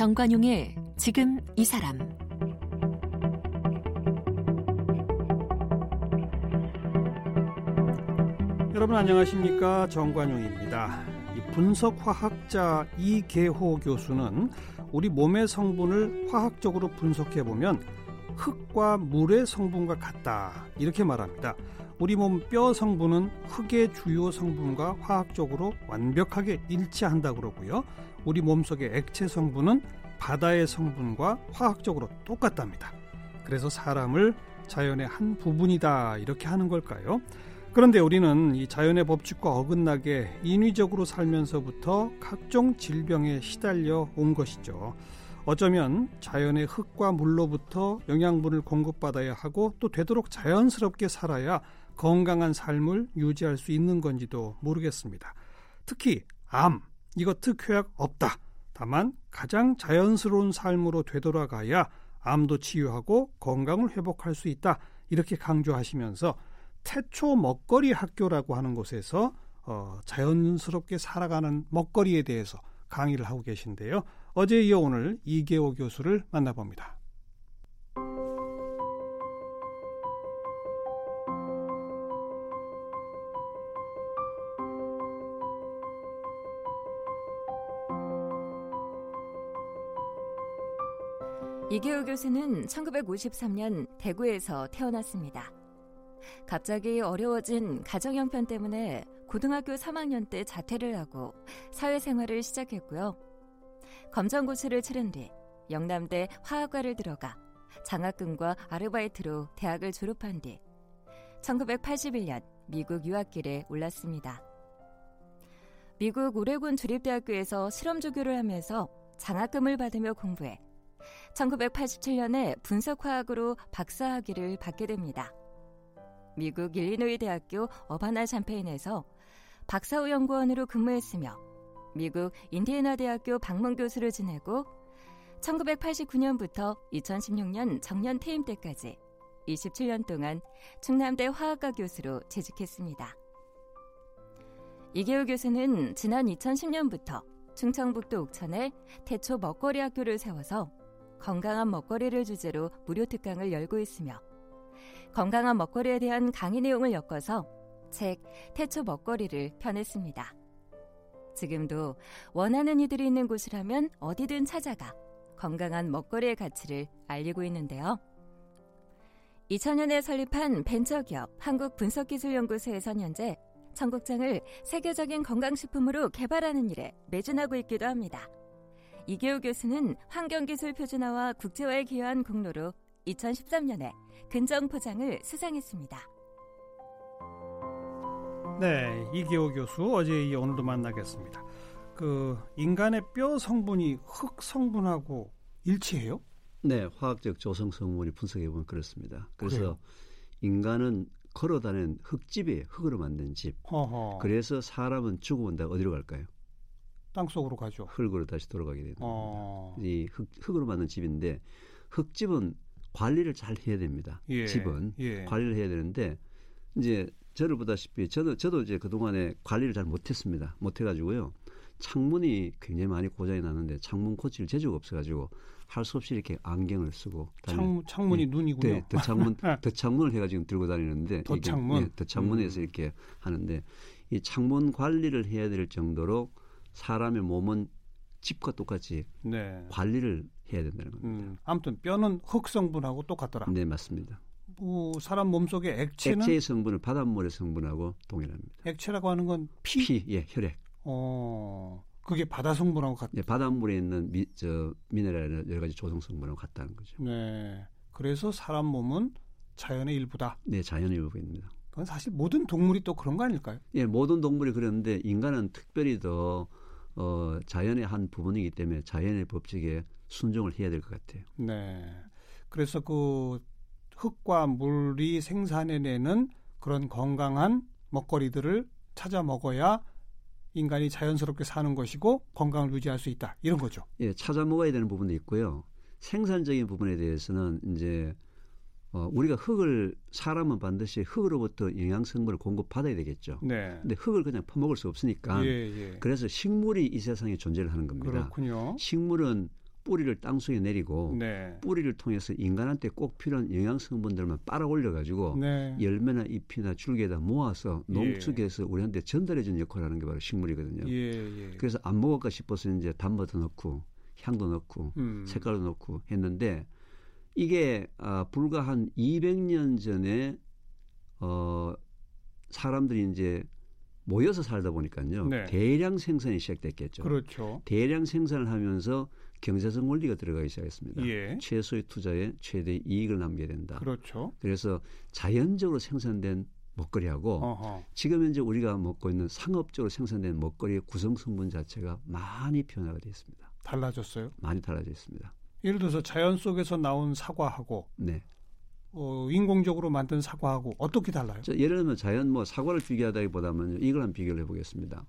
정관용의 지금 이 사람 여러분 안녕하십니까 정관용입니다. 분석화학자 이계호 교수는 우리 몸의 성분을 화학적으로 분석해 보면 흙과 물의 성분과 같다 이렇게 말합니다. 우리 몸 뼈 성분은 흙의 주요 성분과 화학적으로 완벽하게 일치한다 그러고요. 우리 몸속의 액체 성분은 바다의 성분과 화학적으로 똑같답니다. 그래서 사람을 자연의 한 부분이다 이렇게 하는 걸까요? 그런데 우리는 이 자연의 법칙과 어긋나게 인위적으로 살면서부터 각종 질병에 시달려 온 것이죠. 어쩌면 자연의 흙과 물로부터 영양분을 공급받아야 하고 또 되도록 자연스럽게 살아야 건강한 삶을 유지할 수 있는 건지도 모르겠습니다. 특히 암, 이거 특효약 없다. 다만 가장 자연스러운 삶으로 되돌아가야 암도 치유하고 건강을 회복할 수 있다. 이렇게 강조하시면서 태초 먹거리 학교라고 하는 곳에서 어, 자연스럽게 살아가는 먹거리에 대해서 강의를 하고 계신데요. 어제 이어 오늘 이계호 교수를 만나봅니다. 이계호 교수는 1953년 대구에서 태어났습니다. 갑자기 어려워진 가정 형편 때문에 고등학교 3학년 때 자퇴를 하고 사회생활을 시작했고요. 검정고시를 치른 뒤 영남대 화학과를 들어가 장학금과 아르바이트로 대학을 졸업한 뒤 1981년 미국 유학길에 올랐습니다. 미국 오레곤 주립대학교에서 실험조교를 하면서 장학금을 받으며 공부해 1987년에 분석화학으로 박사학위를 받게 됩니다. 미국 일리노이 대학교 어바나 샴페인에서 박사후 연구원으로 근무했으며 미국 인디애나 대학교 방문 교수를 지내고 1989년부터 2016년 정년 퇴임 때까지 27년 동안 충남대 화학과 교수로 재직했습니다. 이계호 교수는 지난 2010년부터 충청북도 옥천에 태초 먹거리 학교를 세워서 건강한 먹거리를 주제로 무료 특강을 열고 있으며 건강한 먹거리에 대한 강의 내용을 엮어서 책 태초 먹거리를 펴냈습니다. 지금도 원하는 이들이 있는 곳이라면 어디든 찾아가 건강한 먹거리의 가치를 알리고 있는데요. 2000년에 설립한 벤처기업 한국분석기술연구소에선 현재 청국장을 세계적인 건강식품으로 개발하는 일에 매진하고 있기도 합니다. 이계호 교수는 환경기술 표준화와 국제화에 기여한 공로로 2013년에 근정 포장을 수상했습니다. 네, 이기호 교수 어제 이 오늘도 만나겠습니다. 그 인간의 뼈 성분이 흙 성분하고 일치해요? 네, 화학적 조성 성분이 분석해 보면 그렇습니다. 그래서 그래요? 인간은 걸어 다니는 흙집이에요. 흙으로 만든 집. 허허. 그래서 사람은 죽어본다 어디로 갈까요? 땅 속으로 가죠. 흙으로 다시 돌아가게 되는 어. 이 흙, 흙으로 만든 집인데 흙집은 관리를 잘 해야 됩니다. 예. 집은 예. 관리를 해야 되는데 이제 저를 보다시피 저도 저도 이제 그 동안에 관리를 잘 못했습니다. 못해 가지고요. 창문이 굉장히 많이 고장이 나는데 창문 고칠 재주가 없어가지고 할 수 없이 이렇게 안경을 쓰고 창, 창문이 예, 눈이군요. 네, 덧창문 덧창문을 해가 지금 들고 다니는데 덧창문 네, 덧창문에서 음. 이렇게 하는데 이 창문 관리를 해야 될 정도로 사람의 몸은 집과 똑같이 네. 관리를 해야 된다는 겁니다. 음, 아무튼 뼈는 흙 성분하고 똑같더라. 네, 맞습니다. 뭐 사람 몸속의 액체는 액체의 성분은 바닷물의 성분하고 동일합니다. 액체라고 하는 건 피? 피, 예, 혈액. 어, 그게 바다 성분하고 같. 네, 바닷물에 있는 미, 저 미네랄 여러 가지 조성 성분하고 같다는 거죠. 네, 그래서 사람 몸은 자연의 일부다. 네, 자연의 일부입니다. 그건 사실 모든 동물이 또 그런 거 아닐까요? 예, 모든 동물이 그런데 인간은 특별히 더 어, 자연의 한 부분이기 때문에 자연의 법칙에 순종을 해야 될 것 같아요. 네. 그래서 그 흙과 물이 생산해내는 그런 건강한 먹거리들을 찾아 먹어야 인간이 자연스럽게 사는 것이고 건강을 유지할 수 있다 이런 거죠. 예, 찾아 먹어야 되는 부분도 있고요. 생산적인 부분에 대해서는 이제 어, 우리가 흙을 사람은 반드시 흙으로부터 영양 성분을 공급받아야 되겠죠. 네. 근데 흙을 그냥 퍼먹을 수 없으니까 예, 예. 그래서 식물이 이 세상에 존재를 하는 겁니다. 그렇군요. 식물은 뿌리를 땅 속에 내리고 네. 뿌리를 통해서 인간한테 꼭 필요한 영양 성분들만 빨아 올려 가지고 네. 열매나 잎이나 줄기에다 모아서 예. 농축해서 우리한테 전달해 주는 역할을 하는 게 바로 식물이거든요. 예, 예. 그래서 안 먹을까 싶어서 이제 단맛도 넣고 향도 넣고 음. 색깔도 넣고 했는데 이게 아, 불과 한 200년 전에 어 사람들이 이제 모여서 살다 보니까요. 네. 대량 생산이 시작됐겠죠. 그렇죠. 대량 생산을 하면서 경제적 원리가 들어가기 시작했습니다. 예. 최소의 투자에 최대 이익을 남겨야 된다. 그렇죠. 그래서 자연적으로 생산된 먹거리하고 어허. 지금 현재 우리가 먹고 있는 상업적으로 생산된 먹거리의 구성 성분 자체가 많이 변화가 되어 있습니다. 달라졌어요? 많이 달라져 있습니다. 예를 들어서 자연 속에서 나온 사과하고 네. 어, 인공적으로 만든 사과하고 어떻게 달라요? 자, 예를 들면 자연 뭐 사과를 비교하다기보다는 이걸 한 비교를 해보겠습니다.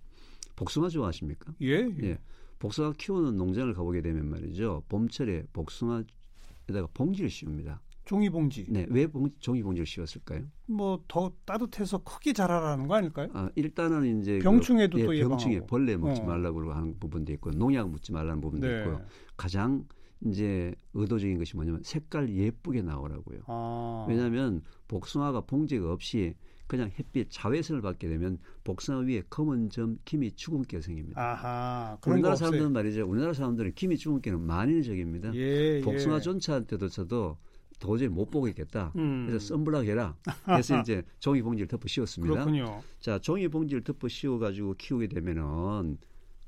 복숭아 좋아하십니까? 예. 예. 예. 복숭아 키우는 농장을 가보게 되면 말이죠. 봄철에 복숭아에다가 봉지를 씌웁니다. 종이봉지. 네, 왜 봉지, 종이봉지를 씌웠을까요? 뭐 더 따뜻해서 크게 자라라는 거 아닐까요? 아, 일단은 이제 그 병충해도 그, 또 예, 병충해 벌레 먹지 어. 말라고 하는 부분도 있고 농약 묻지 말라는 부분도 네. 있고요. 가장 이제 의도적인 것이 뭐냐면 색깔 예쁘게 나오라고요. 아. 왜냐하면 복숭아가 봉지가 없이 그냥 햇빛 자외선을 받게 되면 복숭아 위에 검은 점 김이 주근깨가 생깁니다. 아하, 우리나라 사람들은 말이죠. 우리나라 사람들은 김이 주근깨는 만인적입니다. 예, 예. 복숭아 예. 전차한테도 저도 도저히 못 보겠겠다. 음. 그래서 썬블락 해라. 그래서 이제 종이 봉지를 덮어 씌웠습니다. 그렇군요. 자, 종이 봉지를 덮어 씌워 가지고 키우게 되면은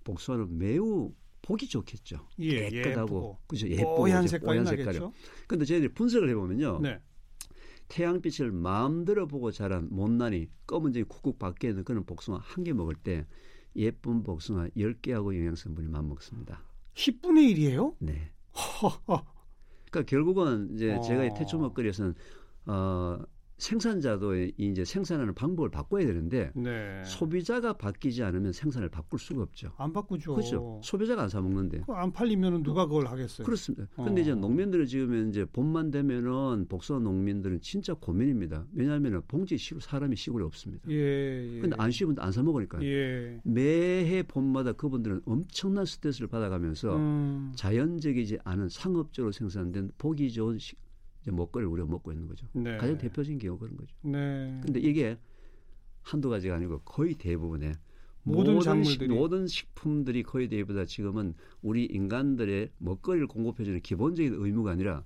복숭아는 매우 보기 좋겠죠. 예, 깨끗하고 그죠 예쁘고 뽀얀 색깔이 나겠죠. 근데 저희들이 분석을 해보면요. 네. 태양빛을 마음대로 보고 자란 못난이 검은색이 쿡쿡 밖에 있는 그런 복숭아 한 개 먹을 때 예쁜 복숭아 10개하고 영양성분이 맞먹습니다. 10분의 1이에요? 네. 그러니까 결국은 이제 어. 제가 이 태초 먹거리에서는 어 생산자도 이제 생산하는 방법을 바꿔야 되는데 네. 소비자가 바뀌지 않으면 생산을 바꿀 수가 없죠. 안 바꾸죠. 그렇죠. 소비자가 안 사 먹는데. 안 팔리면 누가 그걸 하겠어요. 그렇습니다. 근데 어. 이제 농민들을 지으면 이제 봄만 되면은 복숭아 농민들은 진짜 고민입니다. 왜냐하면 봉지 씌고 사람이 시골에 없습니다. 예. 예. 근데 안 씌우면 안 사 먹으니까요. 예. 매해 봄마다 그분들은 엄청난 스트레스를 받아가면서 음. 자연적이지 않은 상업적으로 생산된 보기 좋은 식, 이제 먹거리를 우리가 먹고 있는 거죠. 네. 가장 대표적인 경우가 그런 거죠. 네. 근데 이게 한두 가지가 아니고 거의 대부분의 모든, 모든, 식, 모든 식품들이 거의 대부분 지금은 우리 인간들의 먹거리를 공급해주는 기본적인 의무가 아니라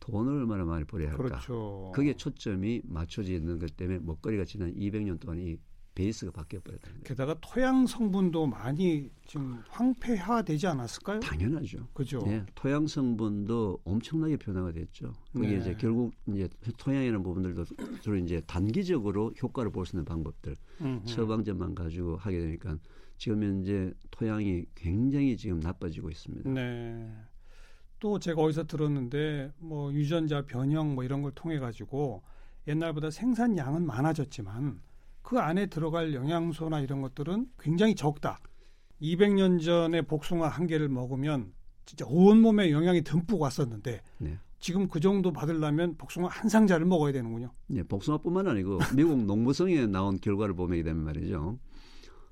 돈을 얼마나 많이 벌어야 할까. 그렇죠. 그게 초점이 맞춰져 있는 것 때문에 먹거리가 지난 200년 동안 이 베이스가 바뀌어 버렸다. 게다가 토양 성분도 많이 지금 황폐화되지 않았을까요? 당연하죠. 그죠. 네, 토양 성분도 엄청나게 변화가 됐죠. 그게 네. 이제 결국 이제 토양이라는 부분들도 주로 이제 단기적으로 효과를 볼 수 있는 방법들 처방전만 가지고 하게 되니까 지금 현재 토양이 굉장히 지금 나빠지고 있습니다. 네. 또 제가 어디서 들었는데 뭐 유전자 변형 뭐 이런 걸 통해 가지고 옛날보다 생산량은 많아졌지만 그 안에 들어갈 영양소나 이런 것들은 굉장히 적다. 200년 전에 복숭아 한 개를 먹으면 진짜 온 몸에 영양이 듬뿍 왔었는데 네. 지금 그 정도 받으려면 복숭아 한 상자를 먹어야 되는군요. 네, 복숭아뿐만 아니고 미국 농무성에 나온 결과를 보게 되면 말이죠.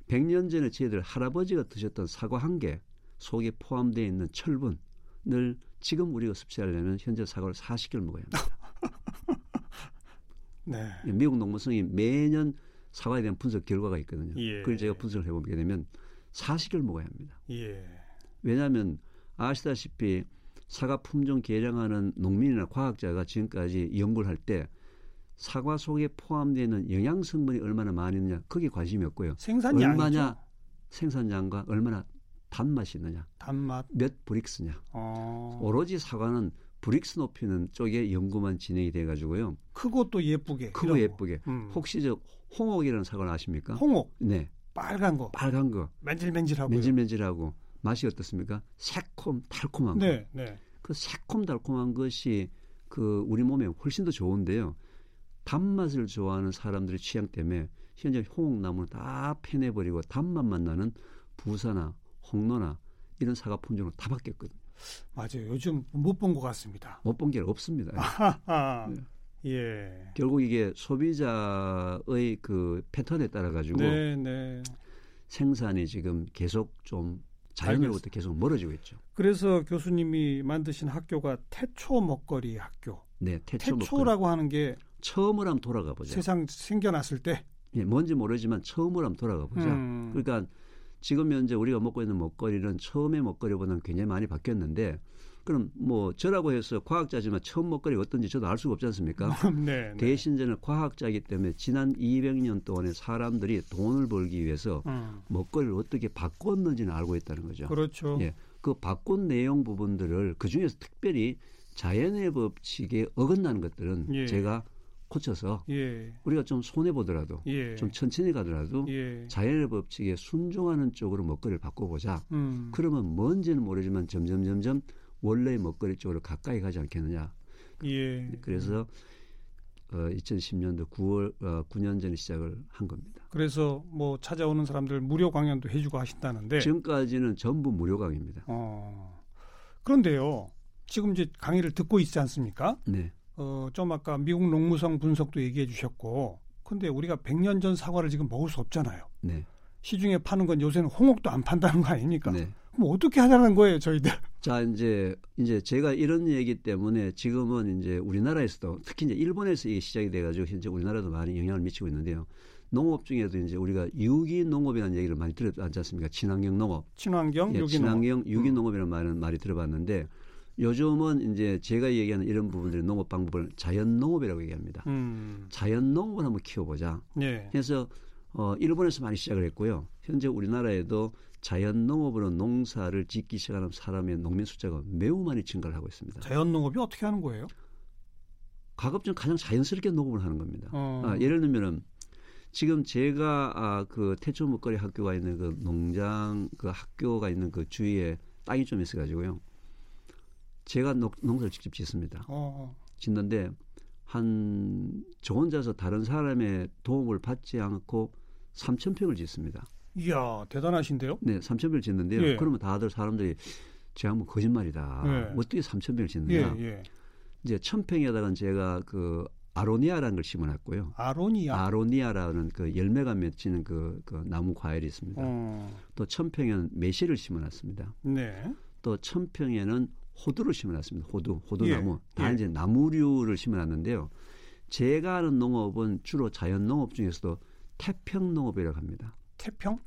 100년 전에 저희들 할아버지가 드셨던 사과 한 개 속에 포함되어 있는 철분을 지금 우리가 섭취하려면 현재 사과를 40개를 먹어야 합니다. 네. 미국 농무성이 매년 사과에 대한 분석 결과가 있거든요. 예. 그걸 제가 분석을 해보게 되면 사식을 먹어야 합니다. 예. 왜냐하면 아시다시피 사과 품종 개량하는 농민이나 과학자가 지금까지 연구를 할 때 사과 속에 포함되는 영양 성분이 얼마나 많이 있느냐 거기에 관심이 없고요. 생산량이죠. 얼마냐 생산량과 얼마나 단맛이 있느냐. 단맛 몇 브릭스냐. 어. 오로지 사과는 브릭스 높이는 쪽에 연구만 진행이 돼 가지고요. 크고 또 예쁘게. 크고 예쁘게. 음. 혹시 저 홍옥이라는 사과를 아십니까? 홍옥. 네. 빨간 거. 빨간 거. 맨질맨질하고. 맨질맨질하고 맛이 어떻습니까? 새콤 달콤한 거. 네, 네. 그 새콤 달콤한 것이 그 우리 몸에 훨씬 더 좋은데요. 단맛을 좋아하는 사람들의 취향 때문에 현재 홍옥나무를 다 패내버리고 단맛만 나는 부사나 홍로나 이런 사과 품종을 다 바뀌었거든요. 맞아요. 요즘 못 본 것 같습니다. 못 본 게 없습니다. 네. 예. 결국 이게 소비자의 그 패턴에 따라 가지고 네, 네. 생산이 지금 계속 좀 자연으로부터 계속 멀어지고 있죠. 그래서 교수님이 만드신 학교가 태초 먹거리 학교. 네, 태초 태초라고 하는 게 처음으로 한번 돌아가 보자. 세상 생겨났을 때. 예, 뭔지 모르지만 처음으로 한번 돌아가 보자. 음. 그러니까 지금 현재 우리가 먹고 있는 먹거리는 처음의 먹거리보다는 굉장히 많이 바뀌었는데 그럼 뭐 저라고 해서 과학자지만 처음 먹거리가 어떤지 저도 알 수가 없지 않습니까? 네, 네. 대신 저는 과학자이기 때문에 지난 200년 동안에 사람들이 돈을 벌기 위해서 음. 먹거리를 어떻게 바꿨는지는 알고 있다는 거죠. 그렇죠. 예. 그 바꾼 내용 부분들을 그 중에서 특별히 자연의 법칙에 어긋나는 것들은 예. 제가 고쳐서 예. 우리가 좀 손해 보더라도 예. 좀 천천히 가더라도 예. 자연의 법칙에 순종하는 쪽으로 먹거리를 바꿔보자. 음. 그러면 뭔지는 모르지만 점점 점점 원래의 먹거리 쪽으로 가까이 가지 않겠느냐. 예. 그래서 어, 2010년도 9월 어, 9년 전에 시작을 한 겁니다. 그래서 뭐 찾아오는 사람들 무료 강연도 해주고 하신다는데 지금까지는 전부 무료 강의입니다. 어, 그런데요, 지금 이제 강의를 듣고 있지 않습니까? 네. 어, 좀 아까 미국 농무성 분석도 얘기해 주셨고, 근데 우리가 100년 전 사과를 지금 먹을 수 없잖아요. 네. 시중에 파는 건 요새는 홍옥도 안 판다는 거 아닙니까? 네. 그럼 어떻게 하자는 거예요, 저희들? 자, 이제 이제 제가 이런 얘기 때문에 지금은 이제 우리나라에서도 특히 이제 일본에서 이게 시작이 돼 가지고 현재 우리나라도 많이 영향을 미치고 있는데요. 농업 중에도 이제 우리가 유기 농업이라는 얘기를 많이 들었지 않습니까? 친환경 농업. 친환경, 예, 유기 친환경. 유기 음. 농업이라는 말은 많이 들어봤는데 요즘은 이제 제가 얘기하는 이런 부분들의 농업 방법을 자연 농업이라고 얘기합니다. 음. 자연 농업을 한번 키워보자. 네. 그래서 어, 일본에서 많이 시작을 했고요. 현재 우리나라에도 자연 농업으로 농사를 짓기 시작하는 사람의 농민 숫자가 매우 많이 증가를 하고 있습니다. 자연 농업이 어떻게 하는 거예요? 가급적 가장 자연스럽게 농업을 하는 겁니다. 어. 아, 예를 들면은 지금 제가 아, 그 태초 먹거리 학교가 있는 그 농장 그 학교가 있는 그 주위에 땅이 좀 있어가지고요. 제가 농, 농사를 직접 짓습니다. 어. 짓는데 한 저 혼자서 다른 사람의 도움을 받지 않고 3천 평을 짓습니다. 이야 대단하신데요? 네, 3천 평을 짓는데요. 예. 그러면 다들 사람들이 제가 뭐 거짓말이다. 예. 어떻게 3천 평을 짓느냐? 예, 예. 이제 천 평에다가 제가 그 아로니아라는 걸 심어놨고요. 아로니아. 아로니아라는 그 열매가 맺히는 그, 그 나무 과일이 있습니다. 어. 또 천평에는 매실을 심어놨습니다. 네. 또 천평에는 호두를 심어놨습니다. 호두, 호두나무. 예. 다 예. 이제 나무류를 심어놨는데요. 제가 하는 농업은 주로 자연 농업 중에서도 태평 농업이라고 합니다. 태평?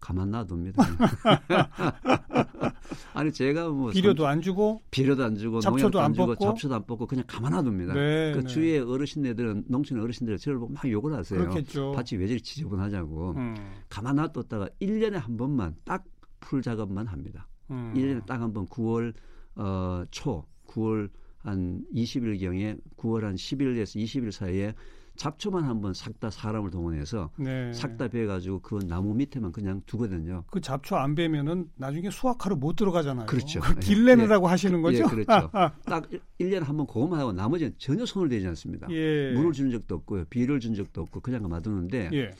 가만 놔둡니다. 아니 제가 뭐 비료도 안 주고 비료도 안 주고 잡초도 안, 안 주고 뽑고 잡초도 안 뽑고 그냥 가만 놔둡니다. 네, 그 네. 주위에 어르신들은 농촌 어르신들 저를 보고 막 욕을 하세요. 그렇겠죠. 밭이 왜 저리 지저분하자고 음. 가만 놔뒀다가 1년에 한 번만 딱 풀 작업만 합니다. 음. 1년에 딱 한 번 9월 어, 초 9월 한 20일 경에 9월 한 10일에서 20일 사이에 잡초만 한번 싹 다 사람을 동원해서 네. 싹다 베가지고 그 나무 밑에만 그냥 두거든요. 그 잡초 안 베면은 나중에 수확하러 못 들어가잖아요. 그렇죠. 그길 내느라고 예. 하시는 거죠. 예, 그렇죠. 딱 1년에 한 번 그것만 하고 나머지는 전혀 손을 대지 않습니다. 예. 물을 주는 적도 없고요. 비를 준 적도 없고 그냥 놔두는데 예.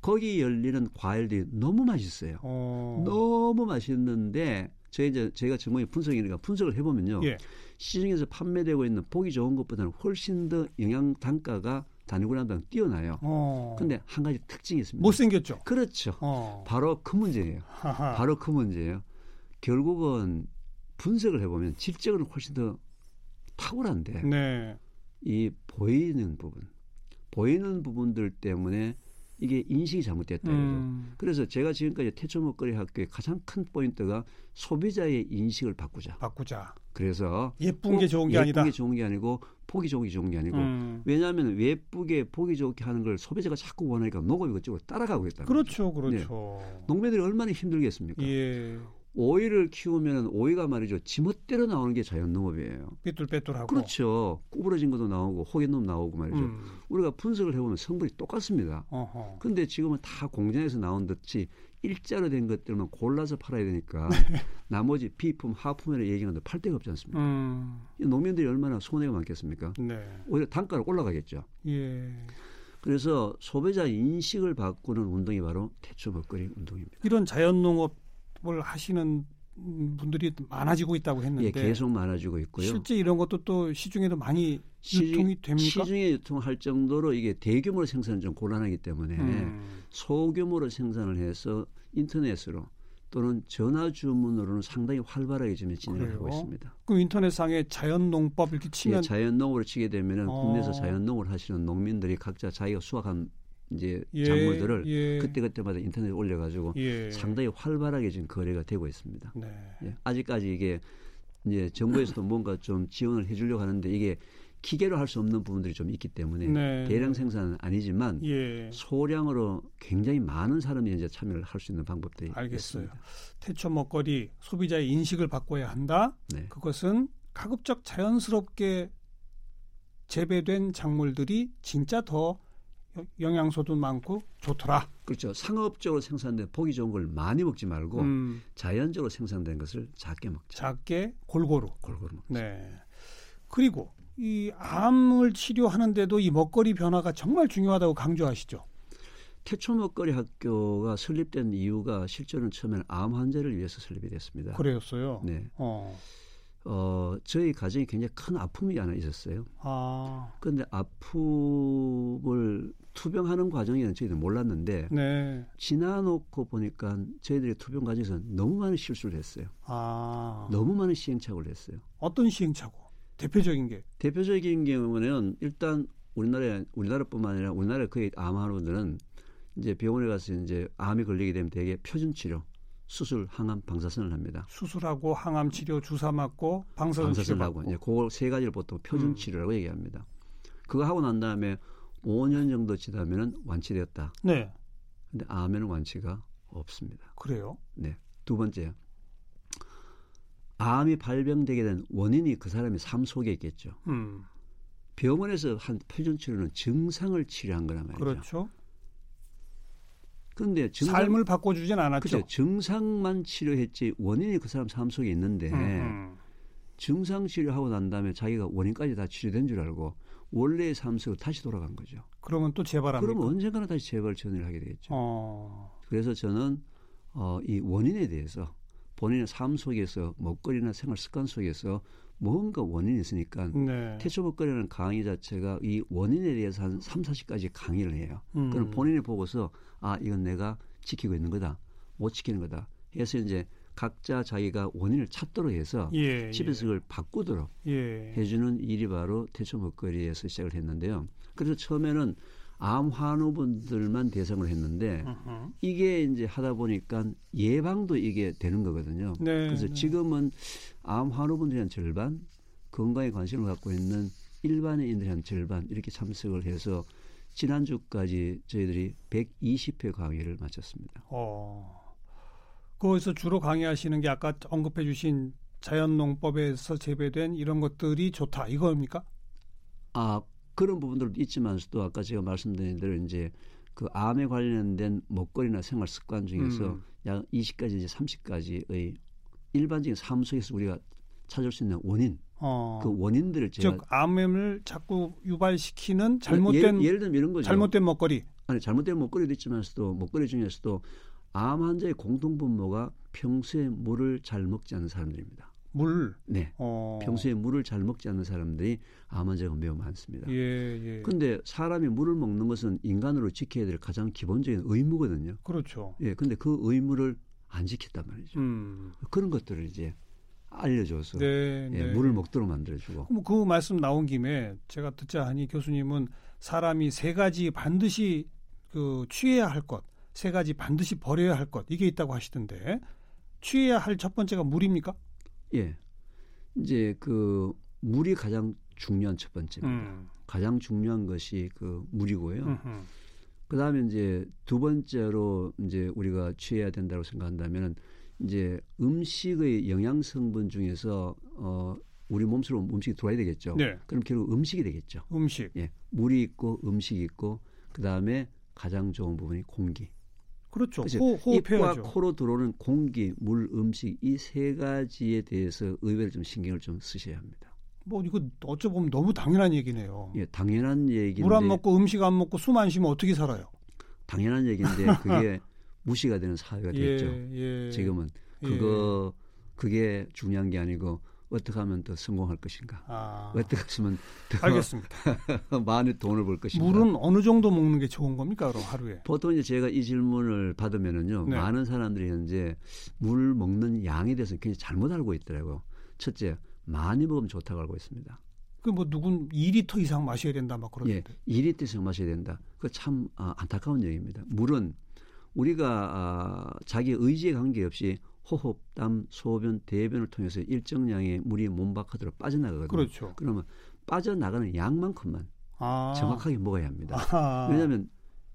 거기 열리는 과일들이 너무 맛있어요. 어. 너무 맛있는데 저희 이제 저희가 전문의 분석이니까 분석을 해보면요. 예. 시중에서 판매되고 있는 보기 좋은 것보다는 훨씬 더 영양 단가가 단위구량당 뛰어나요. 어. 근데 한 가지 특징이 있습니다. 못생겼죠? 그렇죠. 어. 바로 큰 문제예요. 하하. 바로 큰 문제예요. 결국은 분석을 해보면 질적으로 훨씬 더 탁월한데 네. 이 보이는 부분, 보이는 부분들 때문에 이게 인식이 잘못됐다 음. 그래서 제가 지금까지 태초 먹거리 학교의 가장 큰 포인트가 소비자의 인식을 바꾸자. 바꾸자. 그래서 예쁜 게 좋은 게 예쁜 아니다. 예쁜 게 좋은 게 아니고 보기 좋은 게 좋은 게 아니고 음. 왜냐하면 예쁘게 보기 좋게 하는 걸 소비자가 자꾸 원하니까 농업이 그쪽으로 따라가고 있다. 그렇죠, 그렇죠. 네. 농민들이 얼마나 힘들겠습니까? 예. 오이를 키우면 오이가 말이죠 지멋대로 나오는 게 자연 농업이에요. 삐뚤빼뚤하고. 그렇죠. 구부러진 것도 나오고 호개놈 나오고 말이죠. 음. 우리가 분석을 해보면 성분이 똑같습니다. 어허. 근데 지금은 다 공장에서 나온 듯이 일자로 된 것들만 골라서 팔아야 되니까 네. 나머지 비품, 하품이라 얘기하는데 팔 데가 없지 않습니까? 음. 농민들이 얼마나 손해가 많겠습니까? 네. 오히려 단가가 올라가겠죠. 예. 그래서 소비자 인식을 바꾸는 운동이 바로 태초 먹거리 운동입니다. 이런 자연농업 을 하시는 분들이 많아지고 있다고 했는데 예, 계속 많아지고 있고요. 실제 이런 것도 또 시중에도 많이 유통이 됩니까? 시중에 유통할 정도로 이게 대규모로 생산은 좀 곤란하기 때문에 음. 소규모로 생산을 해서 인터넷으로 또는 전화 주문으로는 상당히 활발하게 지금 진행하고 있습니다. 그 인터넷상에 자연농법 이렇게 치면 예, 자연농으로 치게 되면은 어. 국내에서 자연농을 하시는 농민들이 각자 자기가 수확한 이제 예, 작물들을 예. 그때 그때마다 인터넷에 올려가지고 예. 상당히 활발하게 지금 거래가 되고 있습니다. 네. 예, 아직까지 이게 이제 정부에서도 뭔가 좀 지원을 해주려고 하는데 이게 기계로 할 수 없는 부분들이 좀 있기 때문에 네. 대량 생산은 아니지만 예. 소량으로 굉장히 많은 사람이 이제 참여를 할 수 있는 방법들이 알겠어요. 있습니다. 태초 먹거리 소비자의 인식을 바꿔야 한다. 네. 그것은 가급적 자연스럽게 재배된 작물들이 진짜 더 영양소도 많고 좋더라. 그렇죠. 상업적으로 생산된 보기 좋은 걸 많이 먹지 말고 음. 자연적으로 생산된 것을 작게 먹자. 작게 골고루. 골고루 먹자. 네. 그리고 이 암을 치료하는데도 이 먹거리 변화가 정말 중요하다고 강조하시죠. 태초 먹거리 학교가 설립된 이유가 실제로는 처음에는 암 환자를 위해서 설립이 됐습니다. 그래였어요. 네. 어. 어, 저희 가정에 굉장히 큰 아픔이 하나 있었어요. 아. 근데 아픔을 투병하는 과정에는 저희들 몰랐는데 네. 지나놓고 보니까 저희들이 투병 과정에서 너무 많은 실수를 했어요. 아. 너무 많은 시행착오를 했어요. 어떤 시행착오? 대표적인 게? 대표적인 경우는 일단 우리나라에 우리나라뿐만 아니라 우리나라 거의 암 환우들은 이제 병원에 가서 이제 암이 걸리게 되면 되게 표준 치료 수술, 항암, 방사선을 합니다. 수술하고 항암 치료 주사 맞고 방사선, 방사선 하고 이제 그세 가지를 보통 표준 음. 치료라고 얘기합니다. 그거 하고 난 다음에 5년 정도 지나면은 완치되었다. 네. 근데 암에는 완치가 없습니다. 그래요? 네. 두 번째. 암이 발병되게 된 원인이 그 사람의 삶 속에 있겠죠. 음. 병원에서 한 표준 치료는 증상을 치료한 거란 말이죠. 그렇죠. 그런데 증상, 삶을 바꿔주진 않았죠. 그렇죠. 증상만 치료했지 원인이 그 사람 삶 속에 있는데 음. 증상 치료하고 난 다음에 자기가 원인까지 다 치료된 줄 알고 원래의 삶 속으로 다시 돌아간 거죠. 그러면 또 재발합니까? 그러면 언젠가나 다시 재발 전이를 하게 되겠죠. 어. 그래서 저는 어, 이 원인에 대해서 본인의 삶 속에서 먹거리나 생활 습관 속에서 뭔가 원인이 있으니까 네. 태초 먹거리라는 강의 자체가 이 원인에 대해서 한 3, 40가지 강의를 해요. 음. 그럼 본인이 보고서 아, 이건 내가 지키고 있는 거다. 못 지키는 거다. 해서 이제 각자 자기가 원인을 찾도록 해서 예, 집에서 예. 그걸 바꾸도록 예. 해주는 일이 바로 태초 먹거리에서 시작을 했는데요. 그래서 처음에는 암 환우분들만 대상을 했는데 uh-huh. 이게 이제 하다 보니까 예방도 이게 되는 거거든요. 네, 그래서 네. 지금은 암 환우분들이 한 절반, 건강에 관심을 갖고 있는 일반인들이 한 절반 이렇게 참석을 해서 지난주까지 저희들이 120회 강의를 마쳤습니다. 어. 거기서 주로 강의하시는 게 아까 언급해 주신 자연농법에서 재배된 이런 것들이 좋다 이겁니까? 아 그런 부분들도 있지만서도 아까 제가 말씀드린 대로 이제 그 암에 관련된 먹거리나 생활 습관 중에서 음. 약 20가지 이제 30가지의 일반적인 삶 속에서 우리가 찾을 수 있는 원인 어. 그 원인들을 제가 즉 암을 자꾸 유발시키는 잘못된 예를, 예를 들면 이런 거죠. 잘못된 먹거리 아니 잘못된 먹거리도 있지만서도 먹거리 중에서도 암 환자의 공통 분모가 평소에 물을 잘 먹지 않는 사람들입니다. 물. 네. 어. 평소에 물을 잘 먹지 않는 사람들이 암 환자가 매우 많습니다. 예, 예. 근데 사람이 물을 먹는 것은 인간으로 지켜야 될 가장 기본적인 의무거든요. 그렇죠. 예. 근데 그 의무를 안 지켰단 말이죠. 음. 그런 것들을 이제 알려줘서 네, 예, 네. 물을 먹도록 만들어주고. 뭐그 말씀 나온 김에 제가 듣자 하니 교수님은 사람이 세 가지 반드시 그 취해야 할 것, 세 가지 반드시 버려야 할 것 이게 있다고 하시던데 취해야 할 첫 번째가 물입니까? 예. 이제 그 물이 가장 중요한 첫 번째입니다. 음. 가장 중요한 것이 그 물이고요. 그 다음에 이제 두 번째로 이제 우리가 취해야 된다고 생각한다면은 이제 음식의 영양 성분 중에서 어 우리 몸속으로 음식이 들어와야 되겠죠. 네. 그럼 결국 음식이 되겠죠. 음식. 예. 물이 있고 음식이 있고 그 다음에 가장 좋은 부분이 공기. 그렇죠. 호, 입과 코로 들어오는 공기, 물, 음식 이 세 가지에 대해서 의외로 좀 신경을 좀 쓰셔야 합니다. 뭐 이거 어찌 보면 너무 당연한 얘기네요. 예, 당연한 얘기인데 물 안 먹고 음식 안 먹고 숨 안 쉬면 어떻게 살아요? 당연한 얘기인데 그게 무시가 되는 사회가 됐죠. 예, 예. 지금은 그거 예. 그게 중요한 게 아니고 어떻게 하면 더 성공할 것인가? 아. 어떻게 하면 더 알겠습니다. 많이 돈을 벌 것인가? 물은 어느 정도 먹는 게 좋은 겁니까, 그럼 하루에? 보통 이제 제가 이 질문을 받으면은요, 네. 많은 사람들이 현재 물 먹는 양에 대해서 굉장히 잘못 알고 있더라고요. 첫째, 많이 먹으면 좋다고 알고 있습니다. 그 뭐 누군 2리터 이상 마셔야 된다 막 그러는데. 예, 2리터 이상 마셔야 된다. 그참 아, 안타까운 얘기입니다. 물은 우리가 아, 자기 의지에 관계없이 호흡, 땀, 소변, 대변을 통해서 일정량의 물이 몸 바깥으로 빠져나가거든요. 그렇죠. 그러면 빠져나가는 양만큼만 아. 정확하게 먹어야 합니다. 아하. 왜냐하면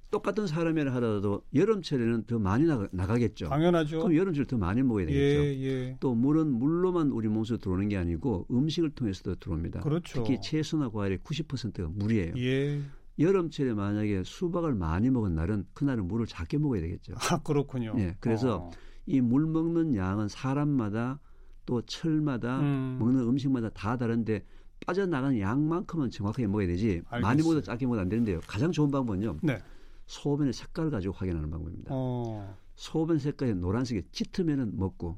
똑같은 사람이라 하더라도 여름철에는 더 많이 나가, 나가 겠죠. 당연하죠. 그럼 여름철 더 많이 먹어야 되겠죠. 예, 예. 또 물은 물로만 우리 몸속에 들어오는 게 아니고 음식을 통해서도 들어옵니다. 그렇죠. 특히 채소나 과일의 90%가 물이에요. 예. 여름철에 만약에 수박을 많이 먹은 날은 그날은 물을 작게 먹어야 되겠죠. 아 그렇군요. 예, 그래서 어. 이 물 먹는 양은 사람마다 또 철마다 음. 먹는 음식마다 다 다른데 빠져나가는 양만큼은 정확하게 먹어야 되지 알겠어요. 많이 먹어도 작게 먹어도 안 되는데요. 가장 좋은 방법은요. 네. 소변의 색깔을 가지고 확인하는 방법입니다. 어. 소변 색깔이 노란색이 짙으면은 먹고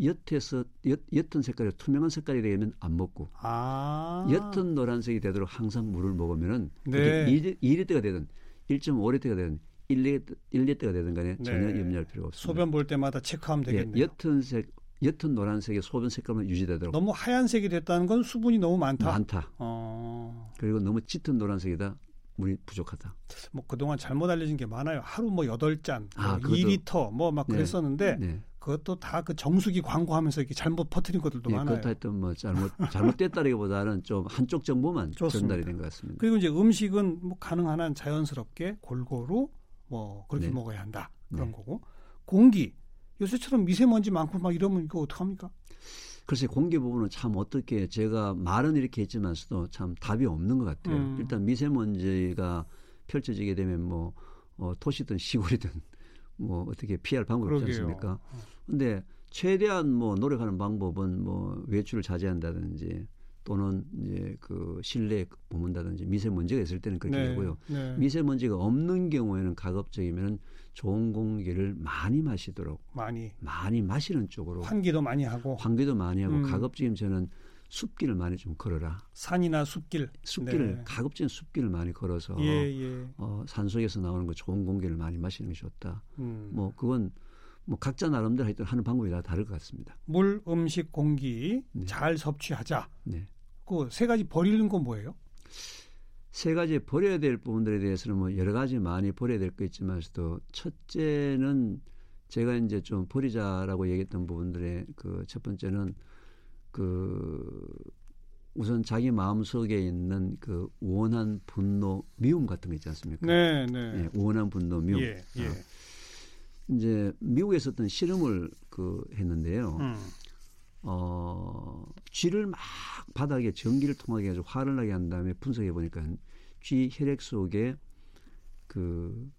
옅에서 옅, 옅은 색깔이 투명한 색깔이 되면 안 먹고 아. 옅은 노란색이 되도록 항상 물을 먹으면은 네. 2, 2리터가 되든 1.5리터가 되든 1리터, 1리터가 되든 간에 네. 전혀 염려할 필요가 없습니다. 소변 볼 때마다 체크하면 예, 되겠네요. 예, 옅은 색 옅은 노란색의 소변 색깔만 유지되도록. 너무 하얀색이 됐다는 건 수분이 너무 많다. 많다. 어. 그리고 너무 짙은 노란색이다. 물이 부족하다. 뭐 그동안 잘못 알려진 게 많아요. 하루 뭐 8잔, 아, 뭐 2리터 뭐 막 그랬었는데 네. 네. 그것도 다 그 정수기 광고하면서 이렇게 잘못 퍼뜨린 것들도 예, 많아요. 그렇다 했던 뭐 잘못 잘못됐다기보다는 좀 한쪽 정보만 전달이 된 것 같습니다. 그리고 이제 음식은 뭐 가능한 한 자연스럽게 골고루 뭐 그렇게 네. 먹어야 한다 그런 네. 거고 공기 요새처럼 미세먼지 많고 막 이러면 이거 어떡합니까? 글쎄 공기 부분은 참 어떻게 제가 말은 이렇게 했지만서도 참 답이 없는 것 같아요. 음. 일단 미세먼지가 펼쳐지게 되면 뭐 어, 도시든 시골이든 뭐 어떻게 피할 방법이 없지 않습니까? 근데 최대한 뭐 노력하는 방법은 뭐 외출을 자제한다든지 또는 이제 그 실내에 머문다든지 미세먼지가 있을 때는 그렇게 네, 되고요. 네. 미세먼지가 없는 경우에는 가급적이면 좋은 공기를 많이 마시도록 많이 많이 마시는 쪽으로 환기도 많이 하고 환기도 많이 하고 음. 가급적이면 저는 숲길을 많이 좀 걸어라. 산이나 숲길. 숲길을 네. 가급적인 숲길을 많이 걸어서 예, 예. 어, 산 속에서 나오는 그 좋은 공기를 많이 마시는 게 좋다. 음. 뭐 그건 뭐 각자 나름대로 하여튼 하는 방법이 다 다를 것 같습니다. 물, 음식, 공기 네. 잘 섭취하자. 네. 그 세 가지 버리는 건 뭐예요? 세 가지 버려야 될 부분들에 대해서는 뭐 여러 가지 많이 버려야 될 거 있지만서도 첫째는 제가 이제 좀 버리자라고 얘기했던 부분들의 그 첫 번째는 그 우선 자기 마음 속에 있는 그 원한 분노, 미움 같은 거 있지 않습니까? 네, 네. 예, 원한 분노, 미움. 예, 예. 어. 이제 미국에서 어떤 실험을 그 했는데요. 음. 어, 쥐를 막 바닥에 전기를 통하게 해서 화를 나게 한 다음에 분석해 보니까 쥐 혈액 속에 그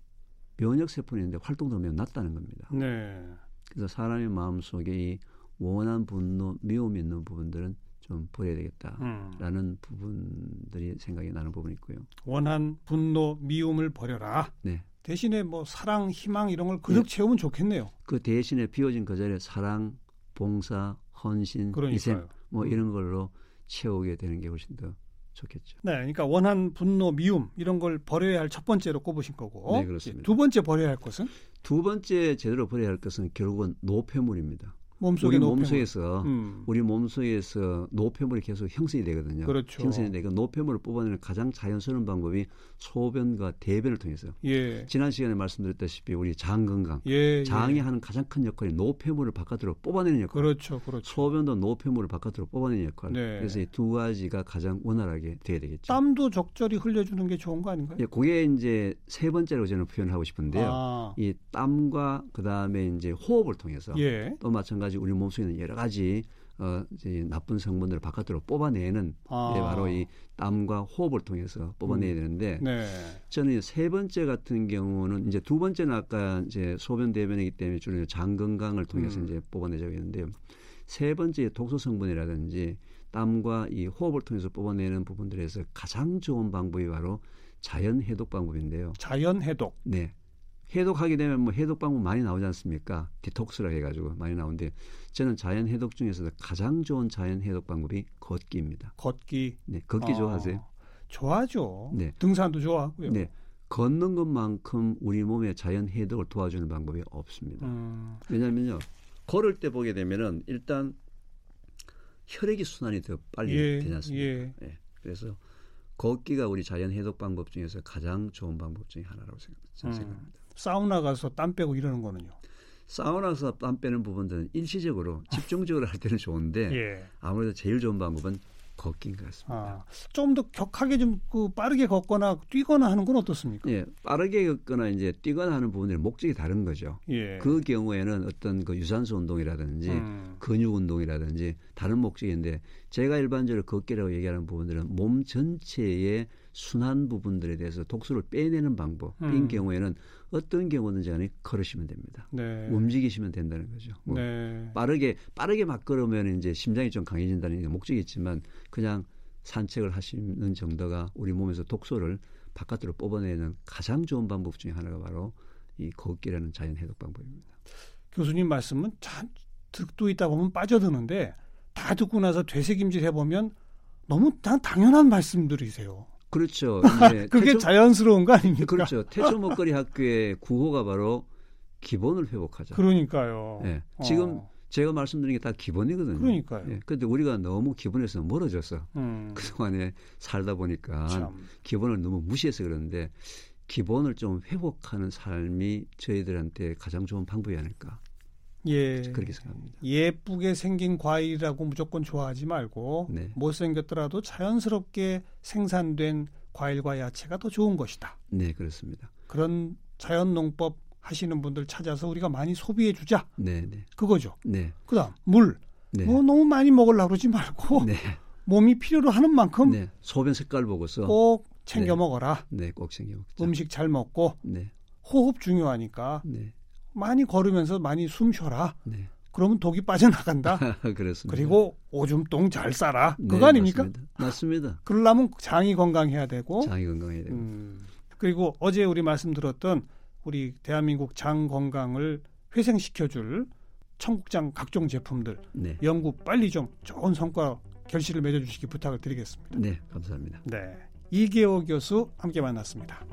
면역 세포는 있는데 활동도 매우 낮다는 겁니다. 네. 그래서 사람의 마음 속에 이 원한 분노, 미움이 있는 부분들은 좀 버려야 되겠다라는 음. 부분들이 생각이 나는 부분이 있고요. 원한 분노, 미움을 버려라. 네. 대신에 뭐 사랑, 희망 이런 걸 그득 네. 채우면 좋겠네요. 그 대신에 비워진 그 자리에 사랑, 봉사, 헌신, 그러니까요. 희생 뭐 음. 이런 걸로 채우게 되는 게 훨씬 더 좋겠죠. 네, 그러니까 원한 분노, 미움 이런 걸 버려야 할 첫 번째로 꼽으신 거고. 네, 그렇습니다. 두 번째 버려야 할 것은? 두 번째 제대로 버려야 할 것은 결국은 노폐물입니다. 몸속에 우리 몸속에서 음. 우리 몸속에서 노폐물이 계속 형성이 되거든요. 그렇죠. 형성이 되고 노폐물을 뽑아내는 가장 자연스러운 방법이 소변과 대변을 통해서. 예. 지난 시간에 말씀드렸다시피 우리 장 건강, 예, 예. 장이 예. 하는 가장 큰 역할이 노폐물을 바깥으로 뽑아내는 역할. 그렇죠, 그렇죠. 소변도 노폐물을 바깥으로 뽑아내는 역할. 네. 그래서 이 두 가지가 가장 원활하게 돼야 되겠죠. 땀도 적절히 흘려주는 게 좋은 거 아닌가요? 예, 그게 이제 세 번째로 저는 표현하고 싶은데요. 아. 이 땀과 그 다음에 이제 호흡을 통해서 예. 또 마찬가지. 가지 우리 몸속에 있는 여러 가지 어, 이제 나쁜 성분들을 바깥으로 뽑아내는 아. 게 바로 이 땀과 호흡을 통해서 뽑아내야 음. 되는데 네. 저는 세 번째 같은 경우는 이제 두 번째는 아까 이제 소변 대변이기 때문에 주로 장 건강을 통해서 음. 이제 뽑아내자고 했는데요. 세 번째 독소 성분이라든지 땀과 이 호흡을 통해서 뽑아내는 부분들에서 가장 좋은 방법이 바로 자연 해독 방법인데요. 자연 해독. 네. 해독하게 되면 뭐 해독 방법 많이 나오지 않습니까? 디톡스라 해가지고 많이 나오는데 저는 자연 해독 중에서도 가장 좋은 자연 해독 방법이 걷기입니다. 걷기. 네, 걷기 어, 좋아하세요? 좋아하죠. 네, 등산도 좋아하고요. 네, 걷는 것만큼 우리 몸의 자연 해독을 도와주는 방법이 없습니다. 음. 왜냐하면요, 걸을 때 보게 되면은 일단 혈액이 순환이 더 빨리 예, 되지 않습니까? 예. 예. 그래서 걷기가 우리 자연 해독 방법 중에서 가장 좋은 방법 중에 하나라고 생각합니다. 음. 사우나 가서 땀 빼고 이러는 거는요? 사우나에서 땀 빼는 부분들은 일시적으로 집중적으로 할 때는 좋은데 예. 아무래도 제일 좋은 방법은 걷기인 것 같습니다. 아, 좀 더 격하게 좀 그 빠르게 걷거나 뛰거나 하는 건 어떻습니까? 예, 빠르게 걷거나 이제 뛰거나 하는 부분들이 목적이 다른 거죠. 예. 그 경우에는 어떤 그 유산소 운동이라든지 음. 근육 운동이라든지 다른 목적인데 제가 일반적으로 걷기라고 얘기하는 부분들은 몸 전체의 순환 부분들에 대해서 독소를 빼내는 방법 인 음. 경우에는 어떤 경우든지 간에 걸으시면 됩니다. 네. 움직이시면 된다는 거죠. 뭐 네. 빠르게 빠르게 막 걸으면 이제 심장이 좀 강해진다는 게 목적이 있지만 그냥 산책을 하시는 정도가 우리 몸에서 독소를 바깥으로 뽑아내는 가장 좋은 방법 중에 하나가 바로 이 걷기라는 자연 해독 방법입니다. 교수님 말씀은 참 듣고 있다 보면 빠져드는데 다 듣고 나서 되새김질 해보면 너무 당연한 말씀들이세요. 그렇죠. 그게 태초, 자연스러운 거 아닙니까? 그렇죠. 태초 먹거리 학교의 구호가 바로 기본을 회복하자. 그러니까요. 네. 지금 어. 제가 말씀드린 게 다 기본이거든요. 그러니까요. 예. 근데 우리가 너무 기본에서 멀어져서 음. 그동안에 살다 보니까 참. 기본을 너무 무시해서 그러는데 기본을 좀 회복하는 삶이 저희들한테 가장 좋은 방법이 아닐까. 예. 그렇게 생각합니다. 예쁘게 생긴 과일이라고 무조건 좋아하지 말고 네. 못생겼더라도 자연스럽게 생산된 과일과 야채가 더 좋은 것이다. 네, 그렇습니다. 그런 자연 농법 하시는 분들 찾아서 우리가 많이 소비해 주자. 네, 네. 그거죠. 네. 그다음 물. 네. 뭐 너무 많이 먹으려고 그러지 말고 네. 몸이 필요로 하는 만큼 네. 소변 색깔 보고서 꼭 챙겨 네. 먹어라. 네, 꼭 챙겨 먹자. 음식 잘 먹고 네. 호흡 중요하니까 네. 많이 걸으면서 많이 숨 쉬어라. 네. 그러면 독이 빠져나간다. 그렇습니다. 그리고 오줌 똥 잘 싸라. 네, 그거 아닙니까? 맞습니다. 맞습니다. 그러려면 장이 건강해야 되고. 장이 건강해야 되고. 음, 그리고 어제 우리 말씀드렸던 우리 대한민국 장 건강을 회생시켜줄 청국장 각종 제품들 네. 연구 빨리 좀 좋은 성과 결실을 맺어주시기 부탁을 드리겠습니다. 네, 감사합니다. 네, 이계호 교수 함께 만났습니다.